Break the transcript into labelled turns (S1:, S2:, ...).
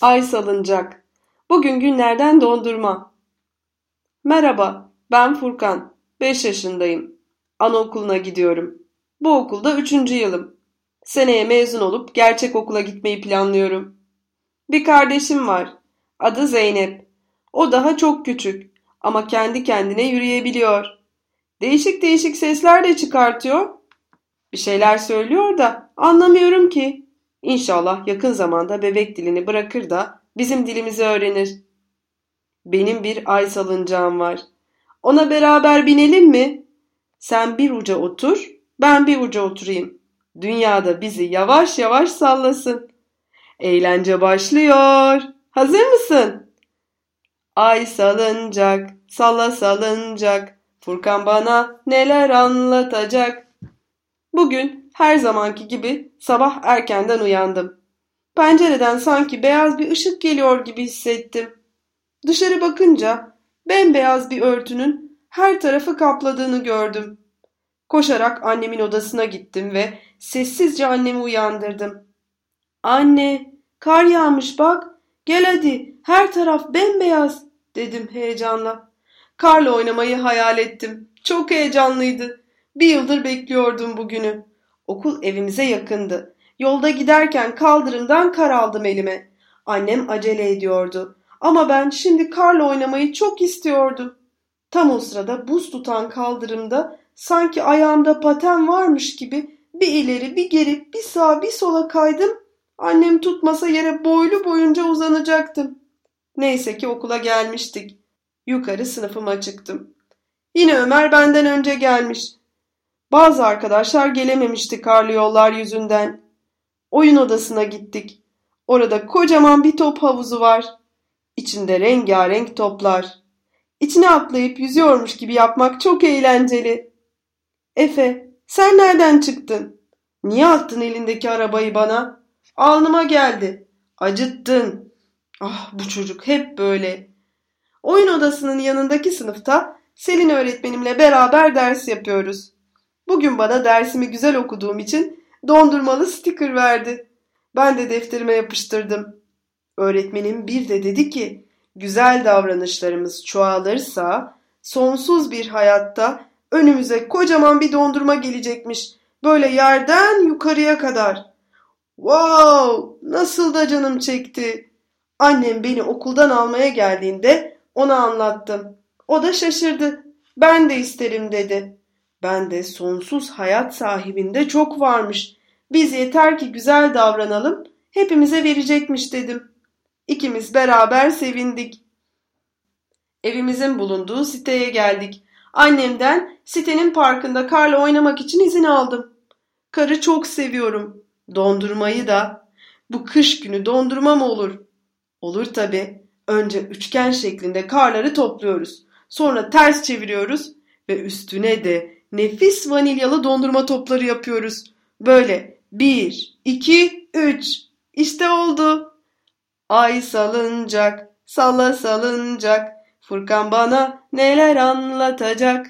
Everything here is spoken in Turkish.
S1: Ay salıncak. Bugün günlerden dondurma. Merhaba, ben Furkan. 5 yaşındayım. Anaokuluna gidiyorum. Bu okulda üçüncü yılım. Seneye mezun olup gerçek okula gitmeyi planlıyorum. Bir kardeşim var. Adı Zeynep. O daha çok küçük ama kendi kendine yürüyebiliyor. Değişik değişik sesler de çıkartıyor. Bir şeyler söylüyor da anlamıyorum ki. İnşallah yakın zamanda bebek dilini bırakır da bizim dilimizi öğrenir. Benim bir ay salıncağım var. Ona beraber binelim mi? Sen bir uca otur, ben bir uca oturayım. Dünyada bizi yavaş yavaş sallasın. Eğlence başlıyor. Hazır mısın? Ay salıncak, salla salıncak. Furkan bana neler anlatacak. Bugün her zamanki gibi sabah erkenden uyandım. Pencereden sanki beyaz bir ışık geliyor gibi hissettim. Dışarı bakınca bembeyaz bir örtünün her tarafı kapladığını gördüm. Koşarak annemin odasına gittim ve sessizce annemi uyandırdım. Anne, kar yağmış bak. Gel hadi, her taraf bembeyaz, dedim heyecanla. Karla oynamayı hayal ettim. Çok heyecanlıydı. Bir yıldır bekliyordum bugünü. Okul evimize yakındı. Yolda giderken kaldırımdan kar aldım elime. Annem acele ediyordu. Ama ben şimdi karla oynamayı çok istiyordum. Tam o sırada buz tutan kaldırımda sanki ayağımda paten varmış gibi bir ileri bir geri bir sağa bir sola kaydım. Annem tutmasa yere boylu boyunca uzanacaktım. Neyse ki okula gelmiştik. Yukarı sınıfıma çıktım. Yine Ömer benden önce gelmiş. Bazı arkadaşlar gelememişti karlı yollar yüzünden. Oyun odasına gittik. Orada kocaman bir top havuzu var. İçinde rengarenk toplar. İçine atlayıp yüzüyormuş gibi yapmak çok eğlenceli. Efe, sen nereden çıktın? Niye attın elindeki arabayı bana? Alnıma geldi. Acıttın. Ah bu çocuk hep böyle. Oyun odasının yanındaki sınıfta Selin öğretmenimle beraber ders yapıyoruz. Bugün bana dersimi güzel okuduğum için dondurmalı sticker verdi. Ben de defterime yapıştırdım. Öğretmenim bir de dedi ki, güzel davranışlarımız çoğalırsa sonsuz bir hayatta önümüze kocaman bir dondurma gelecekmiş. Böyle yerden yukarıya kadar. Wow! Nasıl da canım çekti. Annem beni okuldan almaya geldiğinde ona anlattım. O da şaşırdı. Ben de isterim dedi. Ben de sonsuz hayat sahibinde çok varmış. Biz yeter ki güzel davranalım, hepimize verecekmiş dedim. İkimiz beraber sevindik. Evimizin bulunduğu siteye geldik. Annemden sitenin parkında karla oynamak için izin aldım. Karı çok seviyorum. Dondurmayı da. Bu kış günü dondurma mı olur? Olur tabi. Önce üçgen şeklinde karları topluyoruz. Sonra ters çeviriyoruz ve üstüne de nefis vanilyalı dondurma topları yapıyoruz. Böyle bir, iki, üç. İşte oldu. Ay salıncak, salla salıncak. Furkan bana neler anlatacak.